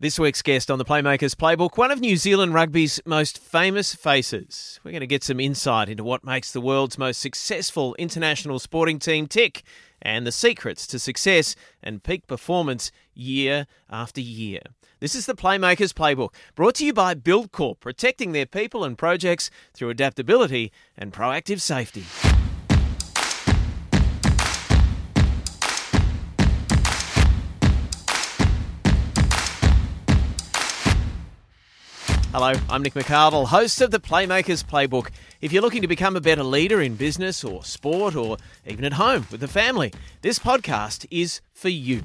This week's guest on the Playmakers Playbook, one of New Zealand rugby's most famous faces. We're going to get some insight into what makes the world's most successful international sporting team tick and the secrets to success and peak performance year after year. This is the Playmakers Playbook, brought to you by Buildcorp, protecting their people and projects through adaptability and proactive safety. Hello, I'm Nick McArdle, host of the Playmakers Playbook. If you're looking to become a better leader in business or sport or even at home with the family, this podcast is for you.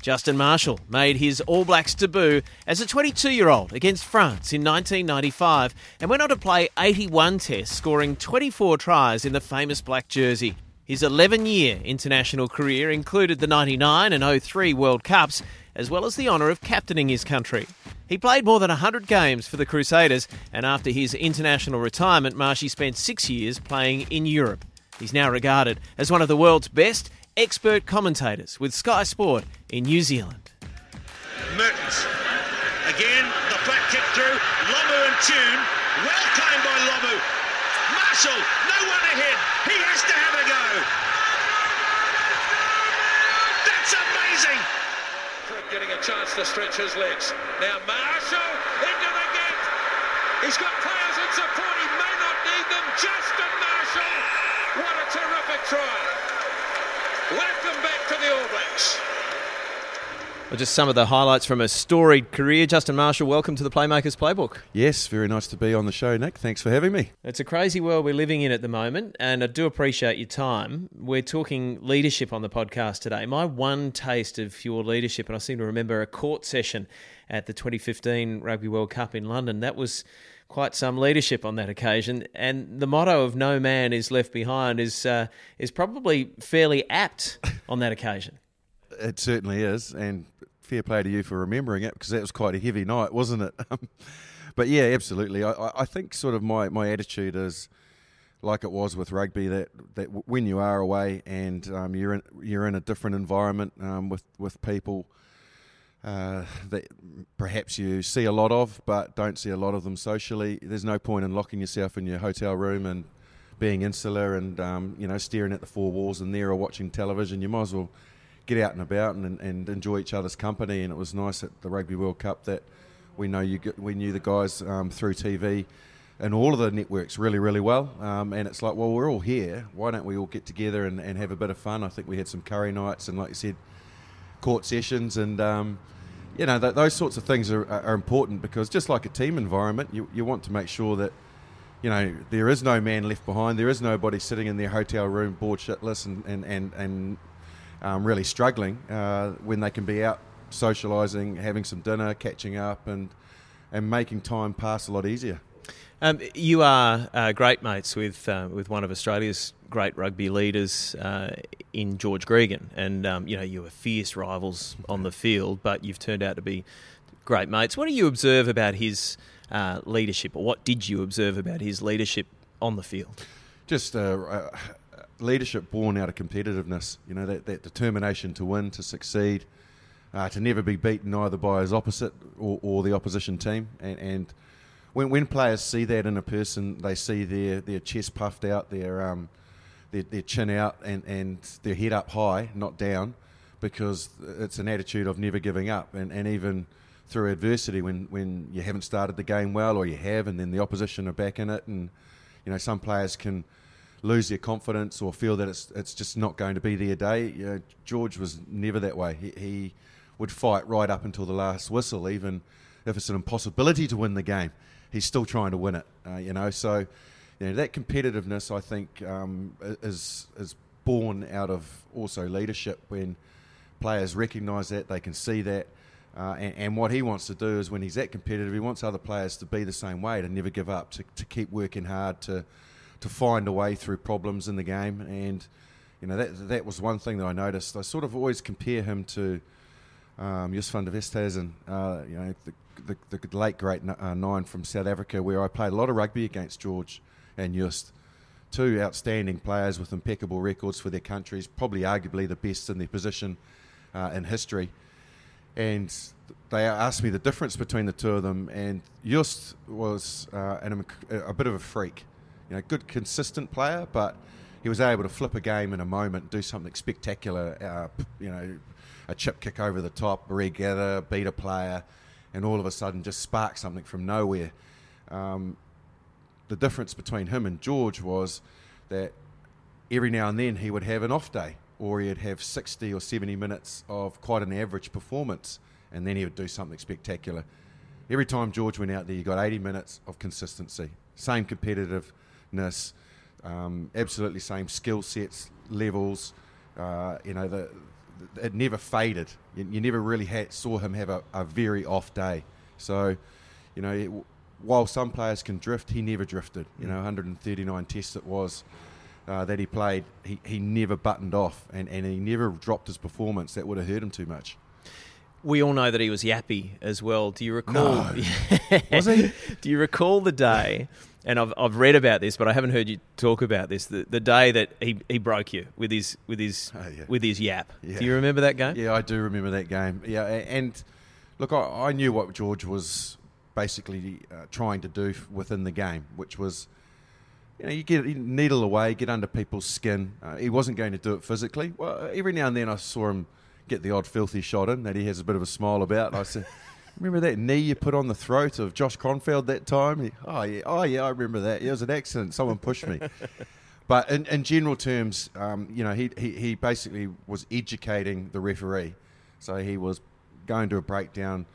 Justin Marshall made his All Blacks debut as a 22 year old against France in 1995 and went on to play 81 tests, scoring 24 tries in the famous black jersey. His 11 year international career included the 99 and 03 World Cups, as well as the honour of captaining his country. He played more than 100 games for the Crusaders, and after his international retirement, Marshy spent six years playing in Europe. He's now regarded as one of the world's best expert commentators with Sky Sport in New Zealand. Mehrtens. Again, the back kick through. Lomu and Tune. Well timed by Lomu. Marshall, no one ahead. He has to have a go. That's amazing. Getting a chance to stretch his legs. Now Marshall into the gap. He's got players in support. He may not need them. Justin Marshall. What a terrific try. Welcome back to the All Blacks. Well, just some of the highlights from a storied career. Justin Marshall, welcome to the Playmakers Playbook. Yes, very nice to be on the show, Nick. Thanks for having me. It's a crazy world we're living in at the moment, and I do appreciate your time. We're talking leadership on the podcast today. My one taste of your leadership, and I seem to remember a court session at the 2015 Rugby World Cup in London. That was quite some leadership on that occasion, and the motto of "No man is left behind" is uh, is probably fairly apt on that occasion. It certainly is, and fair play to you for remembering it because that was quite a heavy night, wasn't it? but yeah, absolutely. I, I think sort of my, my attitude is like it was with rugby that, that when you are away and um, you're in you're in a different environment um, with with people uh, that perhaps you see a lot of but don't see a lot of them socially. There's no point in locking yourself in your hotel room and being insular and um, you know staring at the four walls in there or watching television. You might as well get out and about and, and enjoy each other's company. And it was nice at the Rugby World Cup that we know you get, we knew the guys um, through TV and all of the networks really, really well. Um, and it's like, well, we're all here. Why don't we all get together and, and have a bit of fun? I think we had some curry nights and, like you said, court sessions. And, um, you know, th- those sorts of things are, are important because just like a team environment, you, you want to make sure that, you know, there is no man left behind. There is nobody sitting in their hotel room bored shitless and, and, and, and um, really struggling uh, when they can be out socialising, having some dinner, catching up, and and making time pass a lot easier. Um, you are uh, great mates with uh, with one of Australia's great rugby leaders uh, in George Gregan, and um, you know you were fierce rivals on the field, but you've turned out to be great mates. What do you observe about his uh, leadership, or what did you observe about his leadership on the field? Just uh, leadership born out of competitiveness. You know that, that determination to win, to succeed, uh, to never be beaten either by his opposite or, or the opposition team. And, and, when, when players see that in a person, they see their, their chest puffed out, their um, their, their chin out, and, and their head up high, not down, because it's an attitude of never giving up. And, and even through adversity, when, when you haven't started the game well, or you have, and then the opposition are back in it, and you know some players can lose their confidence or feel that it's it's just not going to be their day. You know, George was never that way. He, he would fight right up until the last whistle, even if it's an impossibility to win the game. He's still trying to win it. Uh, you know, so you know that competitiveness, I think, um, is is born out of also leadership when players recognise that they can see that. Uh, and, and, what he wants to do is when he's that competitive, he wants other players to be the same way, to never give up, to, to keep working hard, to to find a way through problems in the game. And you know that that was one thing that I noticed. I sort of always compare him to um, Joost van der Westhuizen, uh, you know, the, the, the late great uh, nine from South Africa, where I played a lot of rugby against George and Joost. Two outstanding players with impeccable records for their countries, probably arguably the best in their position uh, in history. And they asked me the difference between the two of them, and Joost was uh, an, a bit of a freak. You know, good, consistent player, but he was able to flip a game in a moment, do something spectacular. Uh, you know, a chip kick over the top, regather, beat a player, and all of a sudden just spark something from nowhere. Um, the difference between him and George was that every now and then he would have an off day, or he'd have 60 or 70 minutes of quite an average performance, and then he would do something spectacular. Every time George went out there, you got 80 minutes of consistency, same competitiveness, um, absolutely same skill sets, levels. Uh, you know, the it never faded. You, you never really had, saw him have a, a, very off day. So, you know, it, while some players can drift, he never drifted. You know, 139 tests it was uh, that he played. He, he never buttoned off and, and he never dropped his performance. That would have hurt him too much. We all know that he was yappy as well. Do you recall? No. was he? Do you recall the day? And I've, I've read about this, but I haven't heard you talk about this. The, the day that he, he broke you with his with his oh, yeah. with his yap. Yeah. Do you remember that game? Yeah, I do remember that game. Yeah, and look, I, I knew what George was basically uh, trying to do within the game, which was, you know, you get you needle away, get under people's skin. Uh, he wasn't going to do it physically. Well, every now and then I saw him get the odd filthy shot in that he has a bit of a smile about. And I said. Remember that knee you put on the throat of Josh Kronfeld that time? Oh yeah, oh yeah, I remember that. It was an accident. Someone pushed me. but in, in general terms, um, you know, he, he he basically was educating the referee. So he was going to a breakdown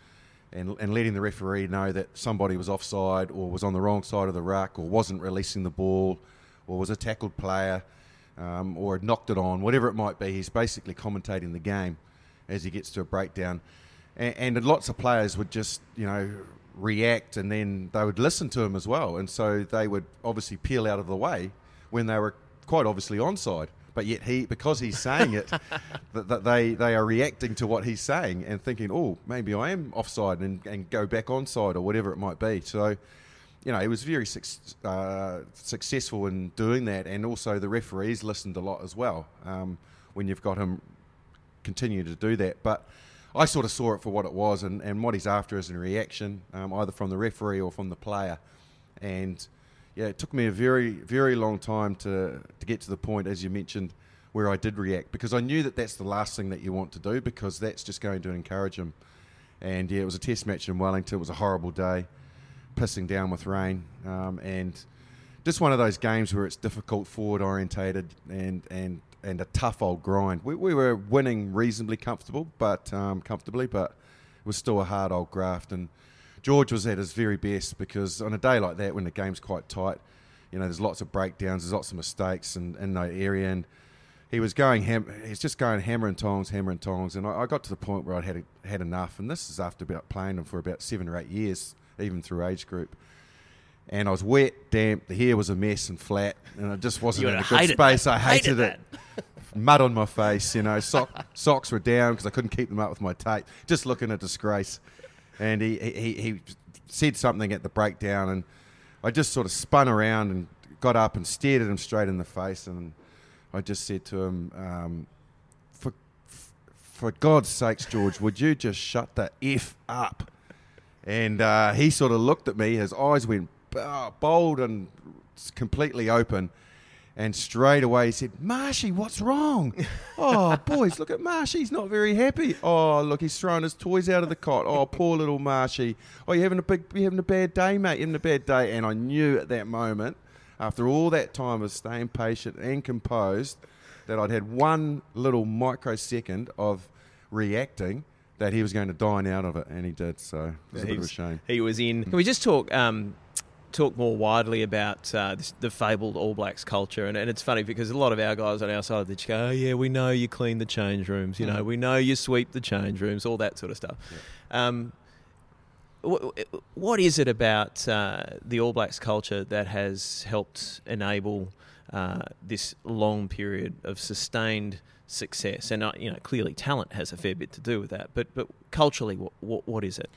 and, and letting the referee know that somebody was offside or was on the wrong side of the ruck or wasn't releasing the ball or was a tackled player um, or had knocked it on, whatever it might be. He's basically commentating the game as he gets to a breakdown and, and lots of players would just you know react and then they would listen to him as well. And so they would obviously peel out of the way when they were quite obviously onside. But yet he because he's saying it that, that, they they are reacting to what he's saying and thinking oh maybe I am offside and, and go back onside or whatever it might be. So you know he was very uh, successful in doing that. And also the referees listened a lot as well um, when you've got him continue to do that. But I sort of saw it for what it was, and, and what he's after is a reaction, um, either from the referee or from the player. And yeah, it took me a very, very long time to, to get to the point, as you mentioned, where I did react because I knew that that's the last thing that you want to do because that's just going to encourage him. And yeah, it was a test match in Wellington. It was a horrible day, pissing down with rain, um, and just one of those games where it's difficult, forward orientated, and and and a tough old grind. We, we were winning reasonably comfortable, but um, comfortably, but it was still a hard old graft. And George was at his very best because on a day like that, when the game's quite tight, you know, there's lots of breakdowns, there's lots of mistakes in, in that area, and he was going ham- he's just going hammer and tongs, hammer and tongs, and I, I got to the point where I'd had had enough, and this is after about playing him for about seven or eight years, even through age group and I was wet, damp. The hair was a mess and flat, and I just wasn't in a good space. That. I hated, hated it. Mud on my face, you know. Sock, socks were down because I couldn't keep them up with my tape. Just looking a disgrace. And he, he, he said something at the breakdown, and I just sort of spun around and got up and stared at him straight in the face, and I just said to him, um, "For for God's sakes, George, would you just shut the f up?" And uh, he sort of looked at me. His eyes went bold and completely open. And straight away he said, Marshy, what's wrong? oh, boys, look at Marshy. He's not very happy. Oh, look, he's throwing his toys out of the cot. Oh, poor little Marshy. Oh, you having a big, you having a bad day, mate? You're having a bad day? And I knew at that moment after all that time of staying patient and composed, that I'd had one little microsecond of reacting that he was going to dine out of it, and he did. So it was a bit of a shame. He was in. Can we just talk? Um, talk more widely about uh, this, the fabled All Blacks culture, and, and it's funny because a lot of our guys on our side they just go, "Oh yeah, we know you clean the change rooms, you know, Mm. we know you sweep the change rooms, all that sort of stuff." Um, wh- what is it about uh, the All Blacks culture that has helped enable uh, this long period of sustained success? And uh, you know, clearly talent has a fair bit to do with that. But but culturally, what what, what is it?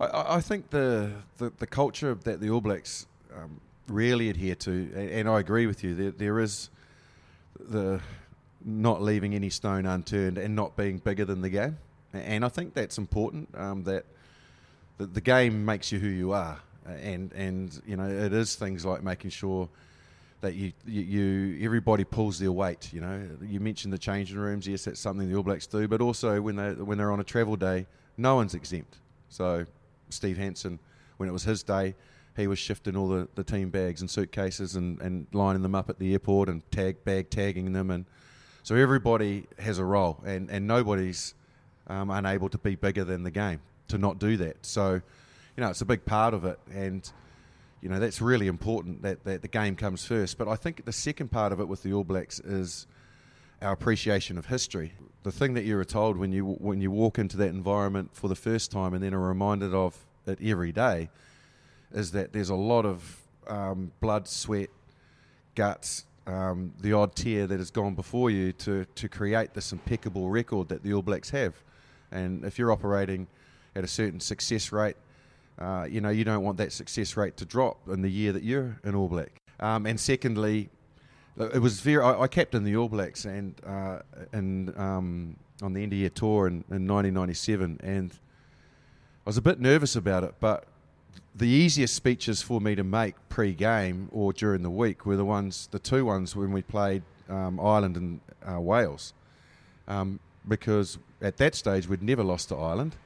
I- I, think the, the, the culture that the All Blacks um, really adhere to, and, and I agree with you, there, there is the not leaving any stone unturned and not being bigger than the game. And I think that's important. Um, that the, the game makes you who you are, and and you know it is things like making sure that you, you, you everybody pulls their weight. You know, you mentioned the changing rooms. Yes, that's something the All Blacks do, but also when they when they're on a travel day, no one's exempt. So Steve Hansen, when it was his day, he was shifting all the, the team bags and suitcases and, and lining them up at the airport and tag bag tagging them and so everybody has a role and, and nobody's um, unable to be bigger than the game to not do that. So, you know, it's a big part of it and you know that's really important that, that the game comes first. But I think the second part of it with the All Blacks is our appreciation of history. The thing that you were told when you when you walk into that environment for the first time and then are reminded of it every day is that there's a lot of um, blood, sweat, guts, um, the odd tear that has gone before you to, to create this impeccable record that the All Blacks have. And if you're operating at a certain success rate, uh, you know, you don't want that success rate to drop in the year that you're an All Black. Um, and secondly, it was very. I, I captained the All Blacks and uh, and um, on the end of year tour in, in 1997, and I was a bit nervous about it. But the easiest speeches for me to make pre-game or during the week were the ones, the two ones when we played um, Ireland and uh, Wales, um, because at that stage we'd never lost to Ireland,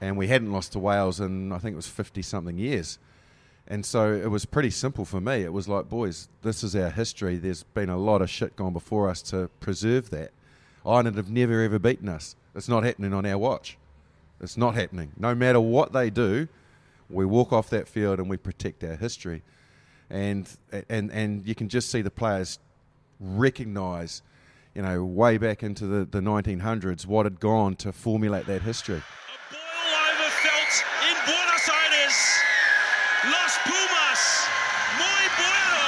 and we hadn't lost to Wales in I think it was 50 something years. And so it was pretty simple for me. It was like, boys, this is our history. There's been a lot of shit gone before us to preserve that. Ireland have never ever beaten us. It's not happening on our watch. It's not happening. No matter what they do, we walk off that field and we protect our history. And and and you can just see the players recognise, you know, way back into the, the 1900s, what had gone to formulate that history. A over felt in Buenos Aires. Los Pumas. Muy bueno.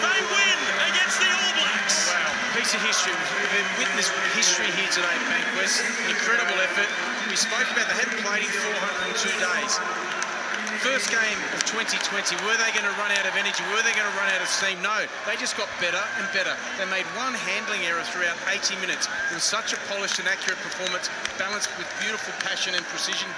They win against the All Blacks. Wow, piece of history. We've witnessed history here today, Banquist. Incredible effort. We spoke about they hadn't played in 402 days. First game of 2020, were they going to run out of energy? Were they going to run out of steam? No, they just got better and better. They made one handling error throughout 80 minutes. It was such a polished and accurate performance, balanced with beautiful passion and precision.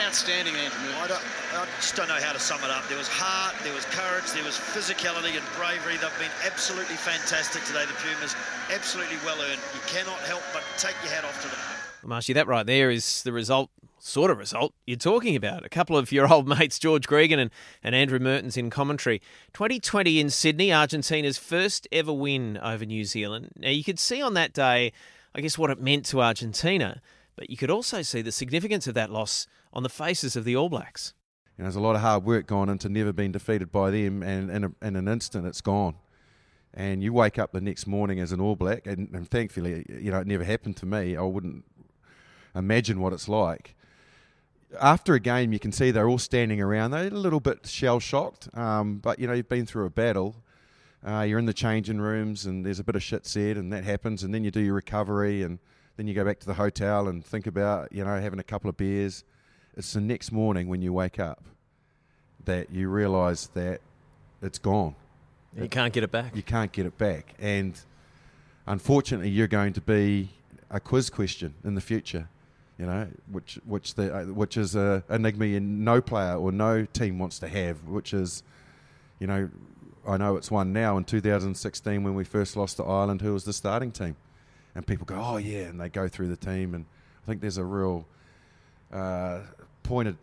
Outstanding, Andrew. I, don't, I just don't know how to sum it up. There was heart, there was courage, there was physicality and bravery. They've been absolutely fantastic today, the Pumas. Absolutely well earned. You cannot help but take your hat off to them. Well, Marshy, that right there is the result, sort of result, you're talking about. A couple of your old mates, George Gregan and, and Andrew Mehrtens, in commentary. 2020 in Sydney, Argentina's first ever win over New Zealand. Now, you could see on that day, I guess, what it meant to Argentina, but you could also see the significance of that loss on the faces of the All Blacks. You know, there's a lot of hard work gone into never being defeated by them, and in, a, in an instant, it's gone. And you wake up the next morning as an All Black, and, and thankfully, you know, it never happened to me. I wouldn't imagine what it's like. After a game, you can see they're all standing around. They're a little bit shell shocked, um, but you know, you've been through a battle. Uh, you're in the changing rooms, and there's a bit of shit said, and that happens. And then you do your recovery, and then you go back to the hotel and think about, you know, having a couple of beers. It's the next morning when you wake up that you realise that it's gone. You can't get it back. You can't get it back, and unfortunately, you're going to be a quiz question in the future. You know, which which the uh, which is a enigma in no player or no team wants to have. Which is, you know, I know it's one now. In 2016, when we first lost to Ireland, who was the starting team? And people go, oh yeah, and they go through the team, and I think there's a real uh, point of,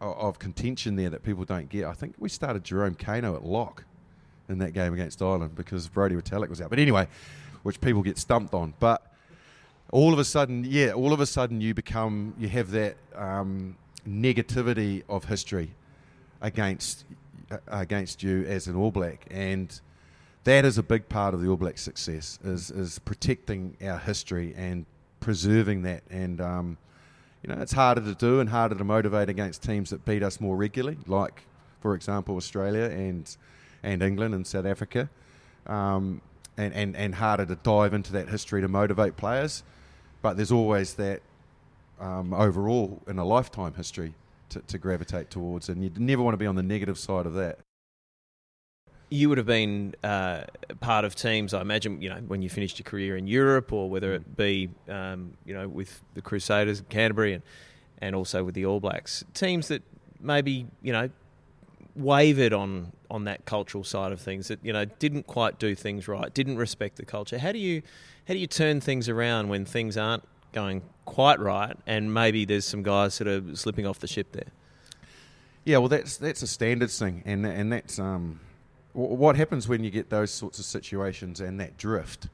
uh, of contention there that people don't get. I think we started Jerome Kaino at lock in that game against Ireland because Brodie Retallick was out. But anyway, which people get stumped on. But all of a sudden, yeah, all of a sudden you become, you have that um, negativity of history against uh, against you as an All Black, and that is a big part of the All Black success is is protecting our history and preserving that. And um, you know, it's harder to do and harder to motivate against teams that beat us more regularly, like for example Australia and and England and South Africa. Um, and, and, and harder to dive into that history to motivate players but there's always that um, overall in a lifetime history to, to gravitate towards, and you never want to be on the negative side of that. You would have been uh, part of teams, I imagine, you know, when you finished your career in Europe, or whether it be, um, you know, with the Crusaders, Canterbury, and and also with the All Blacks, teams that maybe you know wavered on on that cultural side of things that you know didn't quite do things right, didn't respect the culture. How do you how do you turn things around when things aren't going quite right, and maybe there's some guys that are slipping off the ship there? Yeah, well, that's that's a standards thing, and and that's um, what happens when you get those sorts of situations and that drift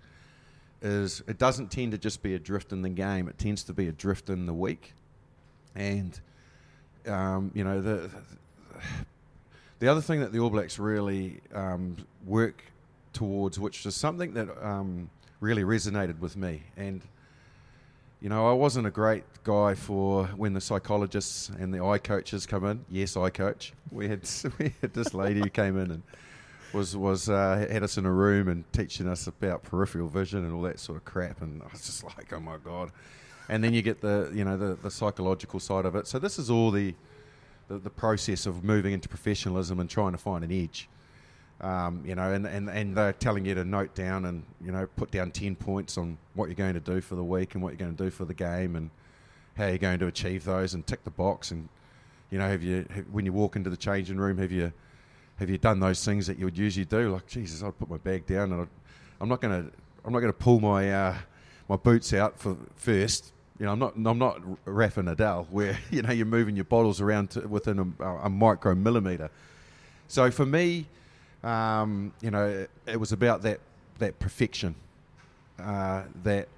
is it doesn't tend to just be a drift in the game; it tends to be a drift in the week, and um, you know the the other thing that the All Blacks really um, work towards, which is something that um, really resonated with me. And, you know, I wasn't a great guy for when the psychologists and the eye coaches come in. Yes, I coach. We had, we had this lady who came in and was was uh, had us in a room and teaching us about peripheral vision and all that sort of crap. And I was just like, oh my god. And then you get the you know the, the psychological side of it. So this is all the, the the process of moving into professionalism and trying to find an edge. Um, you know, and, and, and they're telling you to note down and, you know, put down 10 points on what you're going to do for the week and what you're going to do for the game and how you're going to achieve those and tick the box. And, you know, have you, have, when you walk into the changing room, have you, have you done those things that you would usually do? Like, Jesus, I'd put my bag down and I'd, I'm not going to, I'm not going to pull my, uh, my boots out for first. You know, I'm not, I'm not Rafa Nadal where, you know, you're moving your bottles around within a, a micro millimeter. So for me, um, you know, it, was about that that perfection. Uh, that,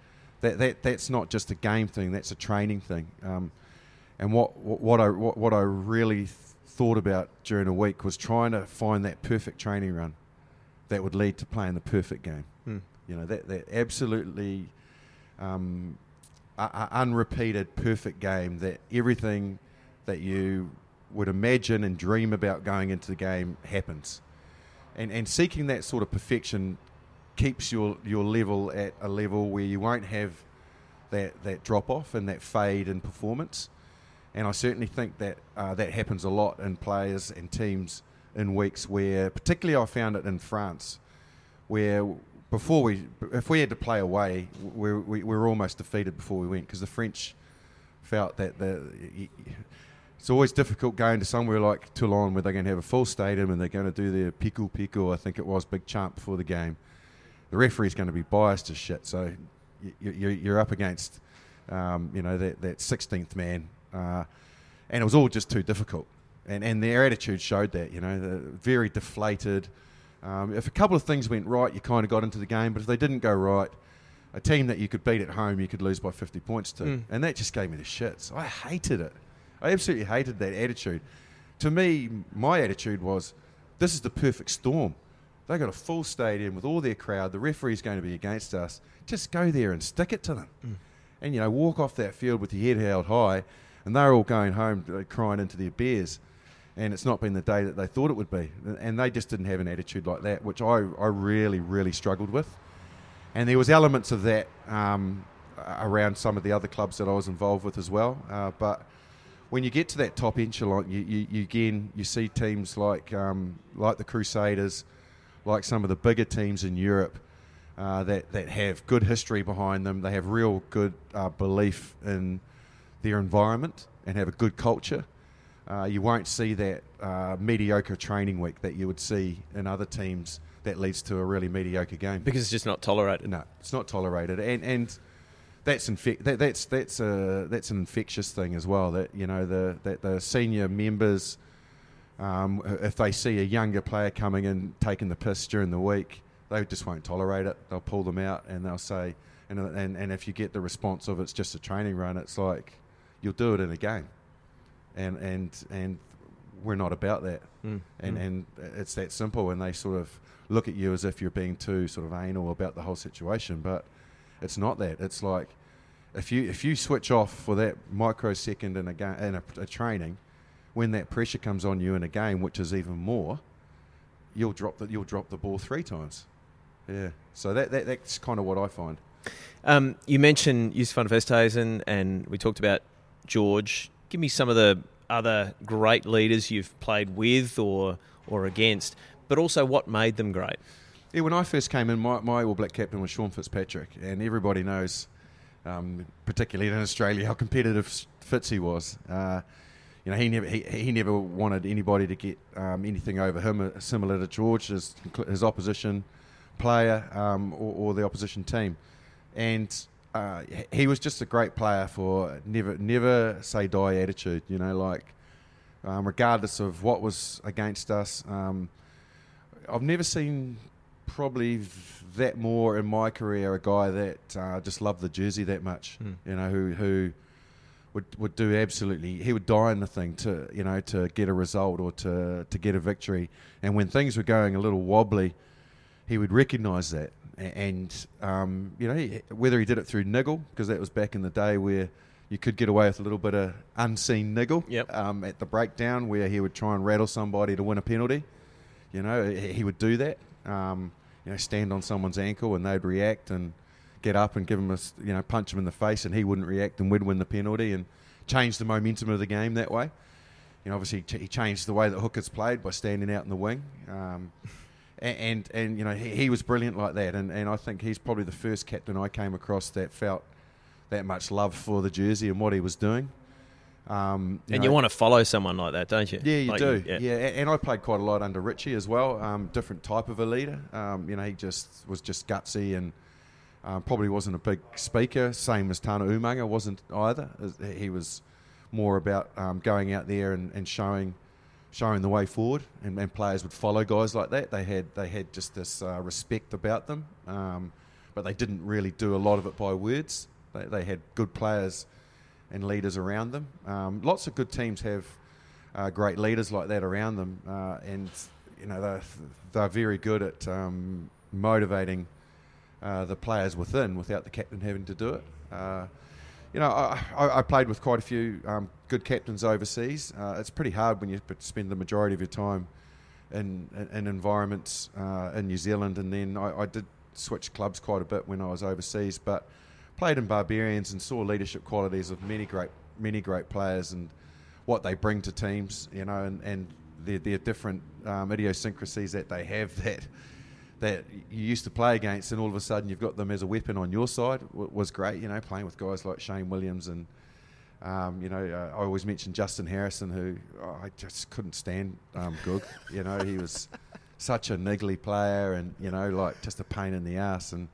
that that that's not just a game thing; that's a training thing. Um, and what, what, I what, what I really thought about during a week was trying to find that perfect training run that would lead to playing the perfect game. Hmm. You know, that that absolutely um, unrepeated perfect game that everything that you would imagine and dream about going into the game happens and and seeking that sort of perfection keeps your your level at a level where you won't have that that drop off and that fade in performance. And I certainly think that uh, that happens a lot in players and teams in weeks where, particularly, I found it in France, where before we, if we had to play away, we, we, we were almost defeated before we went because the French felt that the it's always difficult going to somewhere like Toulon where they're going to have a full stadium and they're going to do their pico pico, I think it was, big chant before the game. The referee's going to be biased as shit, so you, are up against, um, you know, that, that 16th man. Uh, and it was all just too difficult. And, and their attitude showed that, you know, very deflated. Um, if a couple of things went right, you kind of got into the game, but if they didn't go right, a team that you could beat at home, you could lose by 50 points to. Mm. And that just gave me the shits. I hated it. I absolutely hated that attitude. To me, my attitude was, this is the perfect storm. They got a full stadium with all their crowd. The referee's going to be against us. Just go there and stick it to them, mm. and you know, walk off that field with your head held high. And they're all going home uh, crying into their beers, and it's not been the day that they thought it would be. And they just didn't have an attitude like that, which I, I really, really struggled with. And there was elements of that um, around some of the other clubs that I was involved with as well. Uh, but when you get to that top echelon, you, you, you again you see teams like um, like the Crusaders, like some of the bigger teams in Europe uh, that that have good history behind them. They have real good uh, belief in their environment and have a good culture. Uh, you won't see that uh, mediocre training week that you would see in other teams that leads to a really mediocre game because it's just not tolerated. No, it's not tolerated, and and that's infec- that, that's that's a that's an infectious thing as well. That you know the that the senior members, um, if they see a younger player coming in taking the piss during the week, they just won't tolerate it. They'll pull them out and they'll say, and and, and if you get the response of it's just a training run, it's like you'll do it in a game, and and and we're not about that, Mm. and and it's that simple. And they sort of look at you as if you're being too sort of anal about the whole situation, but it's not that. It's like if you if you switch off for that microsecond in a game in a, a training, when that pressure comes on you in a game, which is even more, you'll drop the you'll drop the ball three times. Yeah. So that, that that's kind of what I find. Um, you mentioned Yusuf van Vesthuizen, and we talked about George. Give me some of the other great leaders you've played with or or against, but also what made them great. Yeah, when I first came in, my, my All Black captain was Sean Fitzpatrick, and everybody knows, um, particularly in Australia, how competitive Fitzy was. Uh, you know, he never he, he never wanted anybody to get um, anything over him, uh, similar to George, his, his opposition player um, or, or the opposition team, and uh, he was just a great player for never never say die attitude. You know, like um, regardless of what was against us. Um, I've never seen probably that more in my career a guy that uh, just loved the jersey that much. Hmm. You know, who who would would do absolutely. He would die in the thing to you know to get a result or to to get a victory. And when things were going a little wobbly, he would recognise that. And um, you know, whether he did it through niggle because that was back in the day where. You could get away with a little bit of unseen niggle Yep. um, at the breakdown where he would try and rattle somebody to win a penalty. You know, he he would do that. Um, you know, stand on someone's ankle and they'd react and get up and give him a you know, punch him in the face and he wouldn't react and we'd win the penalty and change the momentum of the game that way. You know, obviously he changed the way that hookers played by standing out in the wing. Um, a- and, and, you know, he, he was brilliant like that. And, and I think he's probably the first captain I came across that felt that much love for the jersey and what he was doing. Um, And know, you want to follow someone like that, don't you? yeah, you Like do. yeah. yeah. and I played quite a lot under Richie as well. Um, different type of a leader. Um, you know, he just was just gutsy and um, probably wasn't a big speaker. Same as Tana Umaga wasn't either. He was more about um, going out there and, and showing showing the way forward, and, and players would follow guys like that. They had they had just this uh, respect about them, um, but they didn't really do a lot of it by words. They, they had good players and leaders around them. Um, lots of good teams have uh, great leaders like that around them, uh, and you know they're, they're very good at um, motivating uh, the players within without the captain having to do it. Uh, you know, I, I, played with quite a few um, good captains overseas. Uh, it's pretty hard when you spend the majority of your time in, in, in environments uh, in New Zealand, and then I, I did switch clubs quite a bit when I was overseas, but played in Barbarians and saw leadership qualities of many great many great players and what they bring to teams, you know, and, and their, their different um, idiosyncrasies that they have that that you used to play against, and all of a sudden you've got them as a weapon on your side w- was great. You know, playing with guys like Shane Williams and um, you know, uh, I always mention Justin Harrison, who oh, I just couldn't stand um, Goog. You know, he was such a niggly player, and you know, like just a pain in the ass. And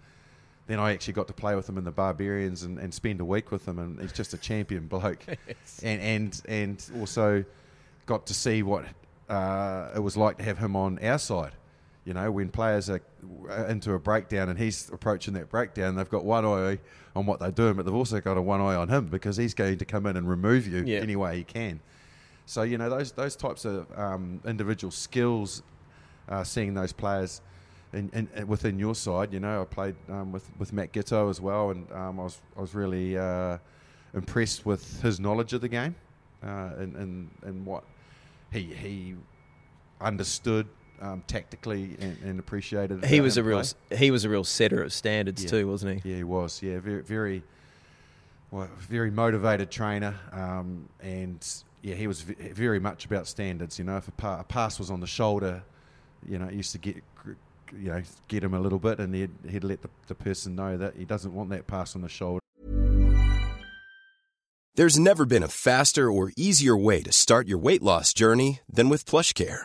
then I actually got to play with him in the Barbarians and, and spend a week with him, and he's just a champion bloke. And and and also got to see what uh, it was like to have him on our side. You know, when players are into a breakdown and he's approaching that breakdown, they've got one eye on what they're doing, but they've also got a one eye on him because he's going to come in and remove you Yeah. any way he can. So you know those those types of um, individual skills, uh, seeing those players in, in, in- within your side. You know, I played um, with with Matt Giteau as well, and um, I was I was really uh, impressed with his knowledge of the game uh, and, and and what he he understood um, tactically and, and appreciated. He was a him real play. he was a real setter of standards Yeah. too, wasn't he? Yeah, he was. Yeah, very, very, well, very motivated trainer, um, and yeah, he was v- very much about standards. You know, if a, pa- a pass was on the shoulder, you know, it used to get, you know, get him a little bit, and he'd, he'd let the, the person know that he doesn't want that pass on the shoulder. There's never been a faster or easier way to start your weight loss journey than with PlushCare.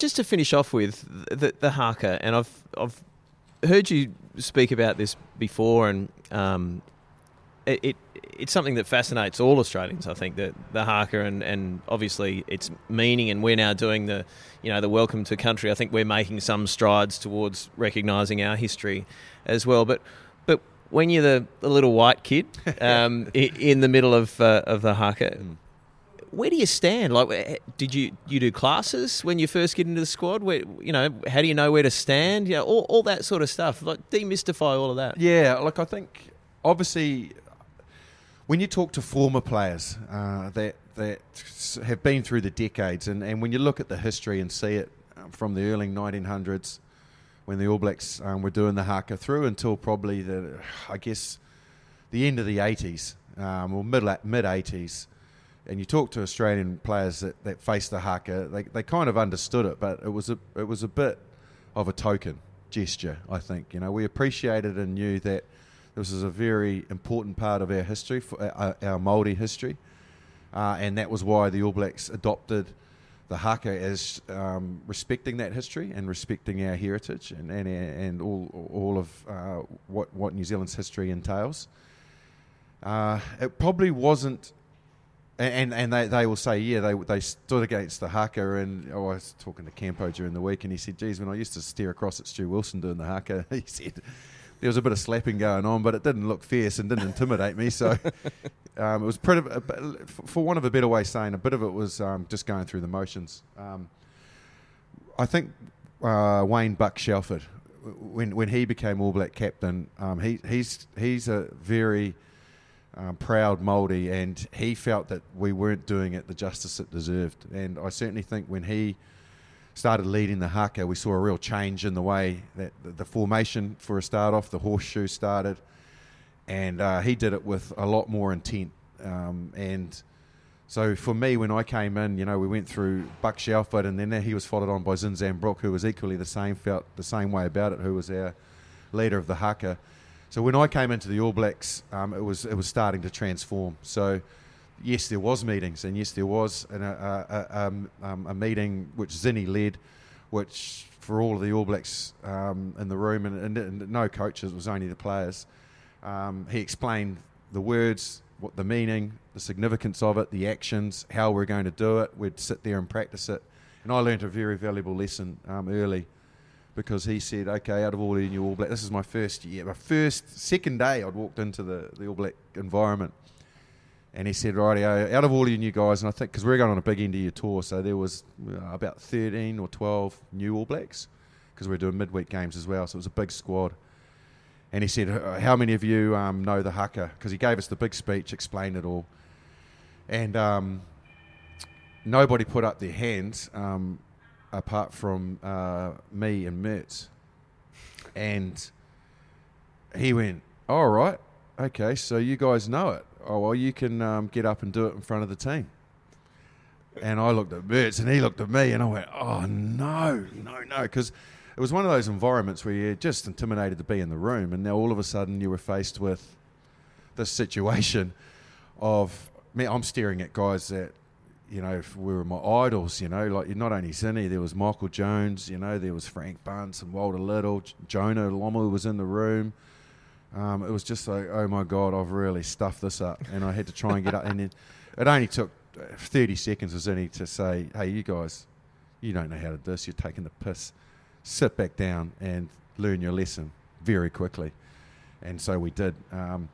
Just to finish off with the, the haka, and I've I've heard you speak about this before, and um, it, it it's something that fascinates all Australians. I think that the haka, and, and obviously its meaning, and we're now doing the you know the welcome to country. I think we're making some strides towards recognising our history as well. But but when you're the, the little white kid um, in the middle of uh, of the haka, where do you stand? Like, did you you do classes when you first get into the squad? Where you know, how do you know where to stand? You know, all, all that sort of stuff. Like, demystify all of that. Yeah, like I think obviously when you talk to former players uh, that that have been through the decades, and, and when you look at the history and see it um, from the early 1900s, when the All Blacks um, were doing the haka through until probably the, I guess, the end of the 80s um, or mid mid 80s, and you talk to Australian players that, that faced the haka, they, they kind of understood it, but it was a it was a bit of a token gesture. I think you know we appreciated and knew that this is a very important part of our history, for our, our Maori history, uh, and that was why the All Blacks adopted the haka as um, respecting that history and respecting our heritage and and, and all all of uh, what what New Zealand's history entails. Uh, it probably wasn't and and they, they will say, yeah, they they stood against the haka. And oh, I was talking to Campo during the week, and he said, geez, when I used to stare across at Stu Wilson doing the haka, he said there was a bit of slapping going on, but it didn't look fierce and didn't intimidate me. So um, it was pretty, for one of a better way of saying, a bit of it was um, just going through the motions. Um, I think uh, Wayne Buck Shelford, when when he became All Black captain, um, he he's he's a very um, proud Māori, and he felt that we weren't doing it the justice it deserved. And I certainly think when he started leading the haka, we saw a real change in the way that the, formation, for a start off, the horseshoe started, and uh, he did it with a lot more intent. Um, and so for me, when I came in, you know, we went through Buck Shelford, and then he was followed on by Zinzan Brooke, who was equally the same, felt the same way about it, who was our leader of the haka. So when I came into the All Blacks, um, it was it was starting to transform. So yes, there was meetings, and yes, there was an, a, a, um, um, a meeting which Zinni led, which for all of the All Blacks um, in the room, and, and, and no coaches, it was only the players. Um, he explained the words, what the meaning, the significance of it, the actions, how we're going to do it. We'd sit there and practice it, and I learnt a very valuable lesson early because he said, "Okay, out of all the new All Black, this is my first year, my first second day. I'd walked into the, the All Black environment, and he said, "Righty, out of all you new guys, and I think because we're going on a big end of year tour, so there was uh, about thirteen or twelve new All Blacks because we're doing midweek games as well, so it was a big squad." And he said, "Uh, "How many of you um, know the haka?" Because he gave us the big speech, explained it all, and um, nobody put up their hands um, apart from uh, me and Mertz. And he went, "All right, okay, so you guys know it. Oh well, you can um, get up and do it in front of the team." And I looked at Mertz, and he looked at me, and I went, "Oh no, no, no," because it was one of those environments where you're just intimidated to be in the room, and now all of a sudden you were faced with this situation of me. I'm staring at guys that you know we were my idols. You know, like not only Zinni, there was Michael Jones. You know, there was Frank Bunce and Walter Little. Jonah Lomu was in the room. Um, it was just like, oh my god, I've really stuffed this up, and I had to try and get up. And it, it only took uh, 30 seconds for Zinni to say, hey, you guys, you don't know how to do this. You're taking the piss. Sit back down and learn your lesson very quickly. And so we did. Um,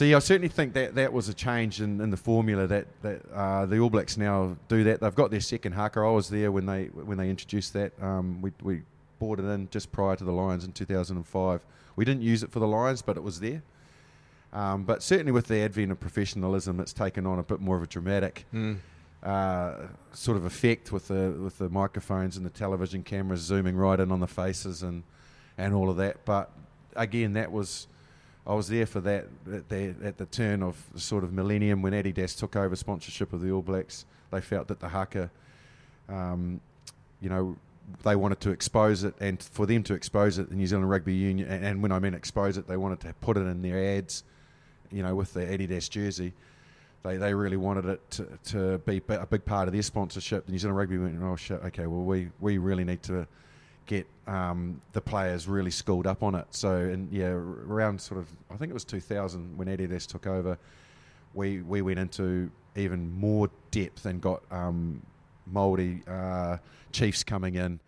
so yeah, I certainly think that that was a change in, in the formula that that uh, the All Blacks now do that. They've got their second haka. I was there when they when they introduced that. Um, we we brought it in just prior to the Lions in 2005. We didn't use it for the Lions, but it was there. Um, but certainly with the advent of professionalism, it's taken on a bit more of a dramatic uh, sort of effect with the with the microphones and the television cameras zooming right in on the faces and and all of that. But again, that was I was there for that at the, at the turn of the sort of millennium when Adidas took over sponsorship of the All Blacks. They felt that the haka, um, you know, they wanted to expose it, and for them to expose it, the New Zealand Rugby Union, and, and when I mean expose it, they wanted to put it in their ads, you know, with the Adidas jersey. They, they really wanted it to, to be a big part of their sponsorship. The New Zealand Rugby went, oh shit, okay, well we, we really need to get um, the players really schooled up on it. So, and yeah, around sort of, I think it was 2000 when Adidas took over, we we went into even more depth and got um, uh, chiefs coming in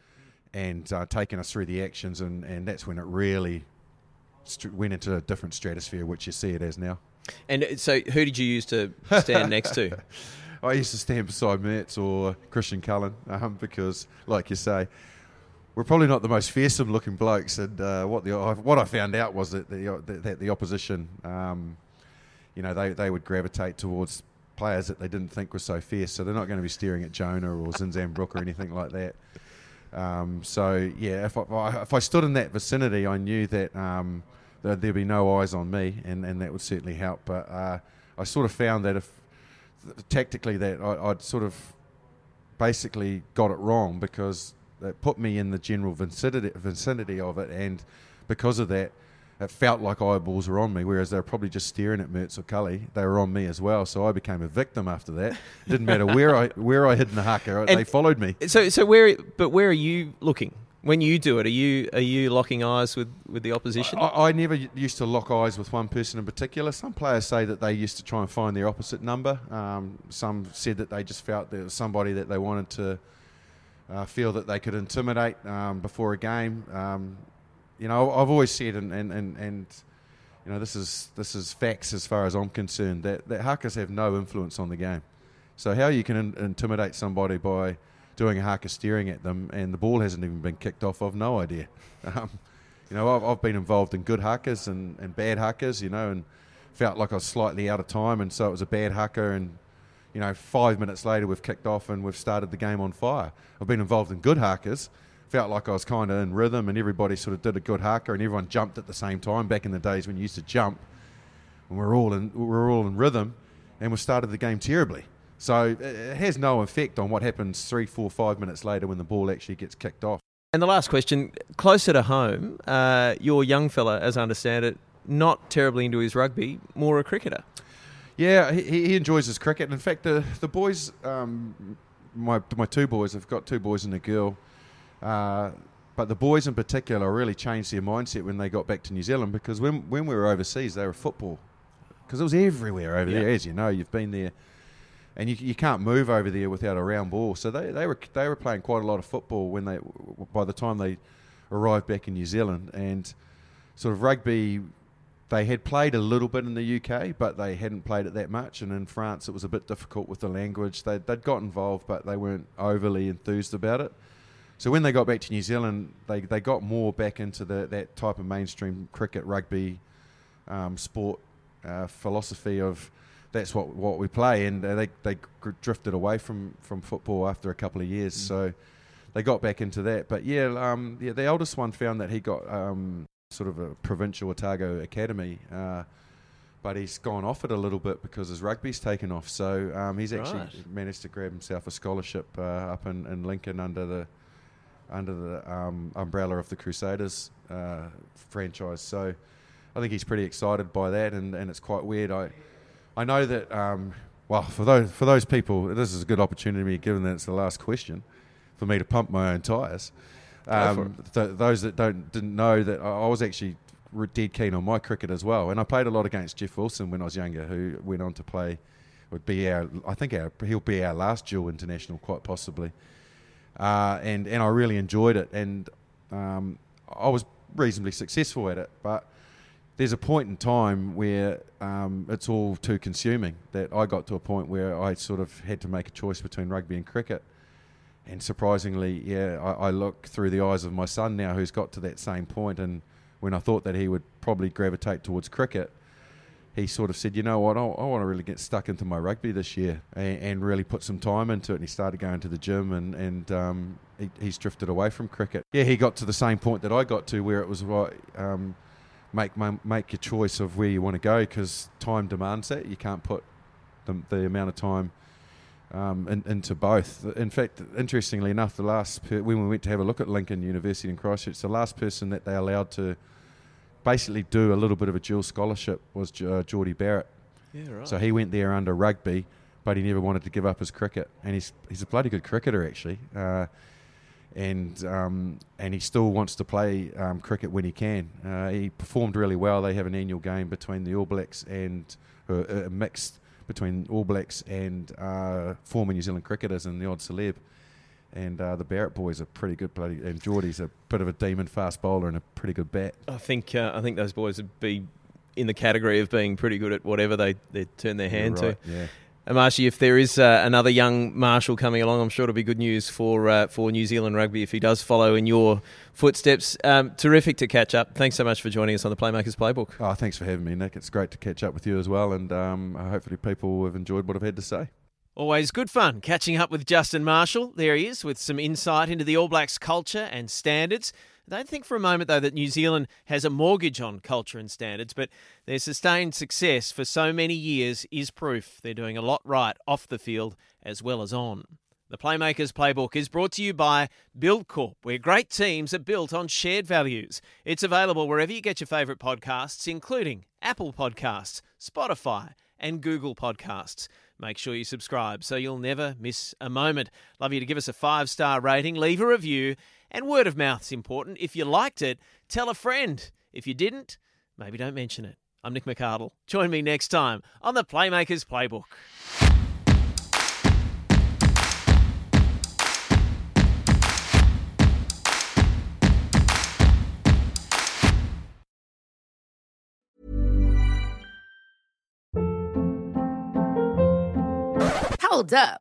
and uh, taking us through the actions, and, and that's when it really st- went into a different stratosphere, which you see it as now. And uh, so, who did you use to stand next to? I used to stand beside Mehrts or Christian Cullen um, because, like you say, we're probably not the most fearsome looking blokes. And uh, what the what I found out was that the that the opposition, um, you know, they, they would gravitate towards players that they didn't think were so fierce. So they're not going to be staring at Jonah or Zinzan Brooke or anything like that. Um, so yeah, if I, if I stood in that vicinity, I knew that um, there'd be no eyes on me, and, and that would certainly help. But uh, I sort of found that if tactically that I, would sort of basically got it wrong because it put me in the general vicinity, vicinity of it, and because of that, it felt like eyeballs were on me, whereas they were probably just staring at Mehrts or Cully. They were on me as well, so I became a victim after that. It didn't matter where I where I hid in the haka, they followed me. So so where but where are you looking? When you do it, are you are you locking eyes with, with the opposition? I, I never used to lock eyes with one person in particular. Some players say that they used to try and find their opposite number. Um, some said that they just felt there was somebody that they wanted to uh, feel that they could intimidate um, before a game. Um, you know, I've always said, and, and, and, and, you know, this is this is facts as far as I'm concerned that that hakas have no influence on the game. So how you can in, intimidate somebody by doing a haka steering at them and the ball hasn't even been kicked off, I've no idea. Um, you know, I've, I've, been involved in good hakas and, and bad hakas, you know, and felt like I was slightly out of time, and so it was a bad haka, and you know, five minutes later we've kicked off and we've started the game on fire. I've been involved in good hakas, felt like I was kind of in rhythm and everybody sort of did a good haka and everyone jumped at the same time. Back in the days when you used to jump, and we're all in we're all in rhythm, and we started the game terribly. So it has no effect on what happens three, four, five minutes later when the ball actually gets kicked off. And the last question, closer to home, uh, your young fella, as I understand it, not terribly into his rugby, more a cricketer. Yeah, he, he enjoys his cricket. In fact, the the boys, um, my my two boys, I've got two boys and a girl. Uh, but the boys in particular really changed their mindset when they got back to New Zealand because when when we were overseas, they were football because it was everywhere over yeah. there. As you know, you've been there, and you, you can't move over there without a round ball. So they, they were they were playing quite a lot of football when they by the time they arrived back in New Zealand and sort of rugby they had played a little bit in the UK, but they hadn't played it that much. And in France, it was a bit difficult with the language. They'd, they'd got involved, but they weren't overly enthused about it. So when they got back to New Zealand, they, they got more back into the, that type of mainstream cricket, rugby, um, sport uh, philosophy of that's what, what we play. And they, they drifted away from, from football after a couple of years. Mm. So they got back into that. But yeah, um, yeah, the eldest one found that he got um, sort of a provincial Otago academy. Uh, but he's gone off it a little bit because his rugby's taken off. So um, he's actually right. managed to grab himself a scholarship uh, up in, in, Lincoln under the under the um, umbrella of the Crusaders uh, franchise. So I think he's pretty excited by that, and, and it's quite weird. I I know that um, well for those for those people, this is a good opportunity, given that it's the last question, for me to pump my own tyres. Um, th- those that don't didn't know that I was actually dead keen on my cricket as well, and I played a lot against Jeff Wilson when I was younger, who went on to play. Would be our, I think our, he'll be our last dual international, quite possibly. Uh, and and I really enjoyed it, and um, I was reasonably successful at it. But there's a point in time where um, it's all too consuming. That I got to a point where I sort of had to make a choice between rugby and cricket, and surprisingly, yeah, I, I, look through the eyes of my son now, who's got to that same point. And when I thought that he would probably gravitate towards cricket, he sort of said, you know what, I, I want to really get stuck into my rugby this year and, and, really put some time into it. And he started going to the gym and, and um, he, he's drifted away from cricket. Yeah, he got to the same point that I got to where it was right, um, make, make your choice of where you want to go because time demands that. You can't put the, the amount of time um, in, into both. In fact, interestingly enough, the last per- when we went to have a look at Lincoln University in Christchurch, the last person that they allowed to basically do a little bit of a dual scholarship was uh, Jordie Barrett. Yeah, right. So he went there under rugby, but he never wanted to give up his cricket, and he's he's a bloody good cricketer actually. Uh, and um, and he still wants to play um, cricket when he can. Uh, he performed really well. They have an annual game between the All Blacks and uh, a mixed between All Blacks and uh, former New Zealand cricketers and the odd celeb and uh, the Barrett boys are pretty good. Bloody, and Jordie's a bit of a demon fast bowler and a pretty good bat. I think uh, I think those boys would be in the category of being pretty good at whatever they, they turn their hand right, to. Yeah. Amashi, if there is uh, another young Marshall coming along, I'm sure it'll be good news for uh, for New Zealand rugby if he does follow in your footsteps. Um, terrific to catch up. Thanks so much for joining us on the Playmakers Playbook. Oh, thanks for having me, Nick. It's great to catch up with you as well, and um, hopefully people have enjoyed what I've had to say. Always good fun catching up with Justin Marshall. There he is with some insight into the All Blacks culture and standards. Don't think for a moment, though, that New Zealand has a mortgage on culture and standards, but their sustained success for so many years is proof they're doing a lot right off the field as well as on. The Playmakers Playbook is brought to you by Buildcorp, where great teams are built on shared values. It's available wherever you get your favourite podcasts, including Apple Podcasts, Spotify, and Google Podcasts. Make sure you subscribe so you'll never miss a moment. Love you to give us a five star rating, leave a review, and word of mouth's important. If you liked it, tell a friend. If you didn't, maybe don't mention it. I'm Nick McArdle. Join me next time on the Playmakers Playbook. Hold up.